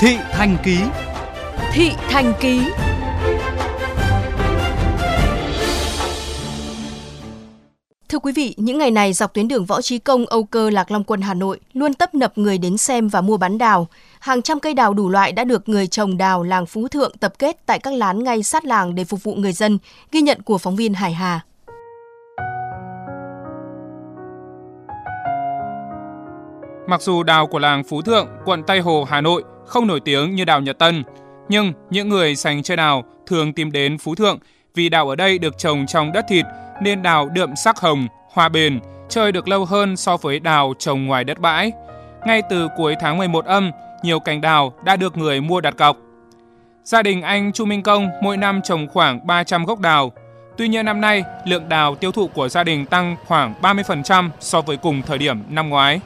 Thị Thành Ký Thị Thành Ký Thưa quý vị, những ngày này dọc tuyến đường Võ Trí Công, Âu Cơ, Lạc Long Quân, Hà Nội luôn tấp nập người đến xem và mua bán đào. Hàng trăm cây đào đủ loại đã được người trồng đào làng Phú Thượng tập kết tại các lán ngay sát làng để phục vụ người dân, ghi nhận của phóng viên Hải Hà. Mặc dù đào của làng Phú Thượng, quận Tây Hồ, Hà Nội không nổi tiếng như đào Nhật Tân, nhưng những người sành chơi đào thường tìm đến Phú Thượng vì đào ở đây được trồng trong đất thịt nên đào đượm sắc hồng, hoa bền, chơi được lâu hơn so với đào trồng ngoài đất bãi. Ngay từ cuối tháng 11 âm, nhiều cành đào đã được người mua đặt cọc. Gia đình anh Chu Minh Công mỗi năm trồng khoảng 300 gốc đào. Tuy nhiên năm nay, lượng đào tiêu thụ của gia đình tăng khoảng 30% so với cùng thời điểm năm ngoái.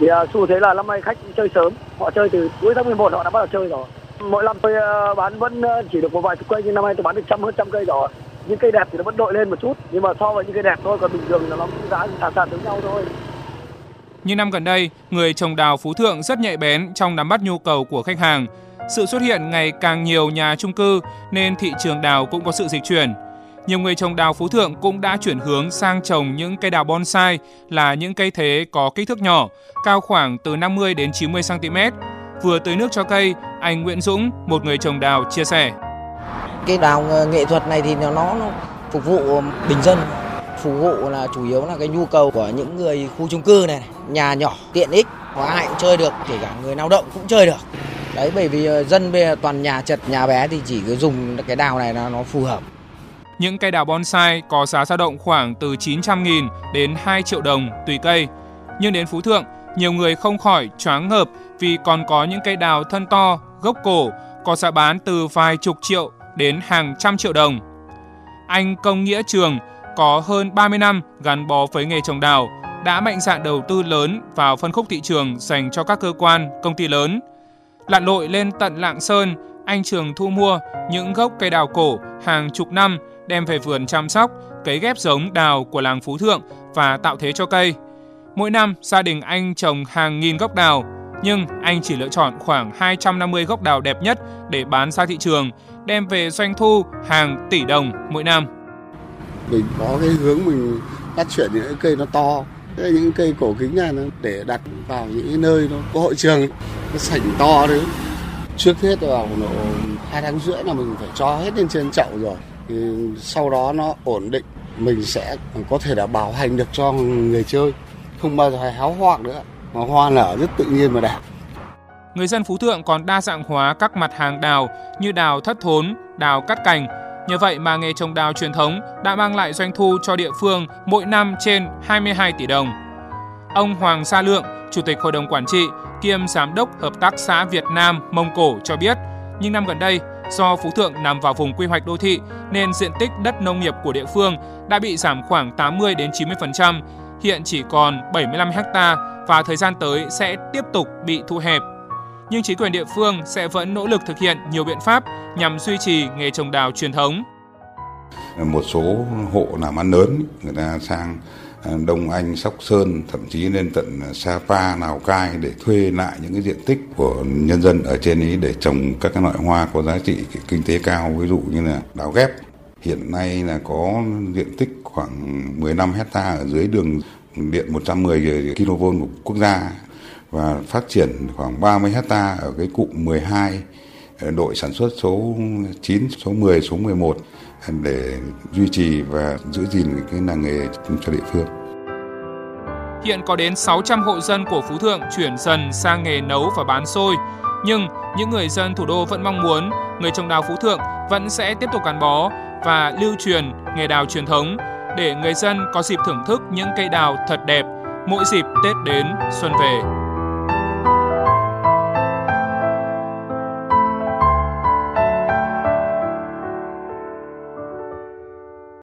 Thì uh, xu thế là năm nay khách chơi sớm, họ chơi từ cuối tháng 11 họ đã bắt đầu chơi rồi. Mỗi năm tôi uh, bán vẫn uh, chỉ được một vài chục cây nhưng năm nay tôi bán được trăm hơn trăm cây rồi những cây đẹp thì nó vẫn đội lên một chút nhưng mà so với những cây đẹp thôi còn bình thường là nó cũng giá sàn sàn giống nhau thôi như năm gần đây, người trồng đào Phú Thượng rất nhạy bén trong nắm bắt nhu cầu của khách hàng. Sự xuất hiện ngày càng nhiều nhà chung cư nên thị trường đào cũng có sự dịch chuyển. Nhiều người trồng đào Phú Thượng cũng đã chuyển hướng sang trồng những cây đào bonsai là những cây thế có kích thước nhỏ, cao khoảng từ 50 đến 90 cm. Vừa tưới nước cho cây, anh Nguyễn Dũng, một người trồng đào chia sẻ. Cái đào ờ, nghệ thuật này thì nó, nó phục vụ bình dân, phục vụ là chủ yếu là cái nhu cầu của những người khu chung cư này, nhà nhỏ, tiện ích, có ai cũng chơi được, kể cả người lao động cũng chơi được. Đấy bởi vì ờ, dân bây giờ toàn nhà chật, nhà bé thì chỉ cứ dùng cái đào này là nó phù hợp. Những cây đào bonsai có giá dao động khoảng từ 900.000 đến 2 triệu đồng tùy cây. Nhưng đến Phú Thượng, nhiều người không khỏi choáng ngợp vì còn có những cây đào thân to, gốc cổ, có giá bán từ vài chục triệu đến hàng trăm triệu đồng. Anh Công Nghĩa Trường có hơn 30 năm gắn bó với nghề trồng đào, đã mạnh dạn đầu tư lớn vào phân khúc thị trường dành cho các cơ quan, công ty lớn. Lặn lội lên tận Lạng Sơn, anh Trường thu mua những gốc cây đào cổ hàng chục năm đem về vườn chăm sóc, cấy ghép giống đào của làng Phú Thượng và tạo thế cho cây. Mỗi năm, gia đình anh trồng hàng nghìn gốc đào, nhưng anh chỉ lựa chọn khoảng 250 gốc đào đẹp nhất để bán ra thị trường, đem về doanh thu hàng tỷ đồng mỗi năm. Mình có cái hướng mình phát triển những cây nó to, những cây cổ kính này nó để đặt vào những nơi nó có hội trường, nó sảnh to đấy. Trước hết vào độ hai tháng rưỡi là mình phải cho hết lên trên chậu rồi. Thì sau đó nó ổn định, mình sẽ có thể là bảo hành được cho người chơi, không bao giờ háo hoang nữa mà hoa nở rất tự nhiên và đẹp. Người dân Phú Thượng còn đa dạng hóa các mặt hàng đào như đào thất thốn, đào cắt cành. Nhờ vậy mà nghề trồng đào truyền thống đã mang lại doanh thu cho địa phương mỗi năm trên 22 tỷ đồng. Ông Hoàng Sa Lượng, Chủ tịch Hội đồng Quản trị kiêm Giám đốc Hợp tác xã Việt Nam Mông Cổ cho biết, những năm gần đây, do Phú Thượng nằm vào vùng quy hoạch đô thị nên diện tích đất nông nghiệp của địa phương đã bị giảm khoảng 80 đến 90%, hiện chỉ còn 75 ha và thời gian tới sẽ tiếp tục bị thu hẹp. Nhưng chính quyền địa phương sẽ vẫn nỗ lực thực hiện nhiều biện pháp nhằm duy trì nghề trồng đào truyền thống. Một số hộ làm ăn lớn người ta sang À, Đông Anh, Sóc Sơn, thậm chí lên tận à, Sapa, Lào Cai để thuê lại những cái diện tích của nhân dân ở trên ấy để trồng các cái loại hoa có giá trị kinh tế cao, ví dụ như là đào ghép. Hiện nay là có diện tích khoảng 15 hecta ở dưới đường điện 110 kV của quốc gia và phát triển khoảng 30 hecta ở cái cụm 12 đội sản xuất số 9, số 10, số 11 để duy trì và giữ gìn cái làng nghề cho địa phương. Hiện có đến 600 hộ dân của Phú Thượng chuyển dần sang nghề nấu và bán xôi, nhưng những người dân thủ đô vẫn mong muốn người trồng đào Phú Thượng vẫn sẽ tiếp tục gắn bó và lưu truyền nghề đào truyền thống để người dân có dịp thưởng thức những cây đào thật đẹp mỗi dịp Tết đến xuân về.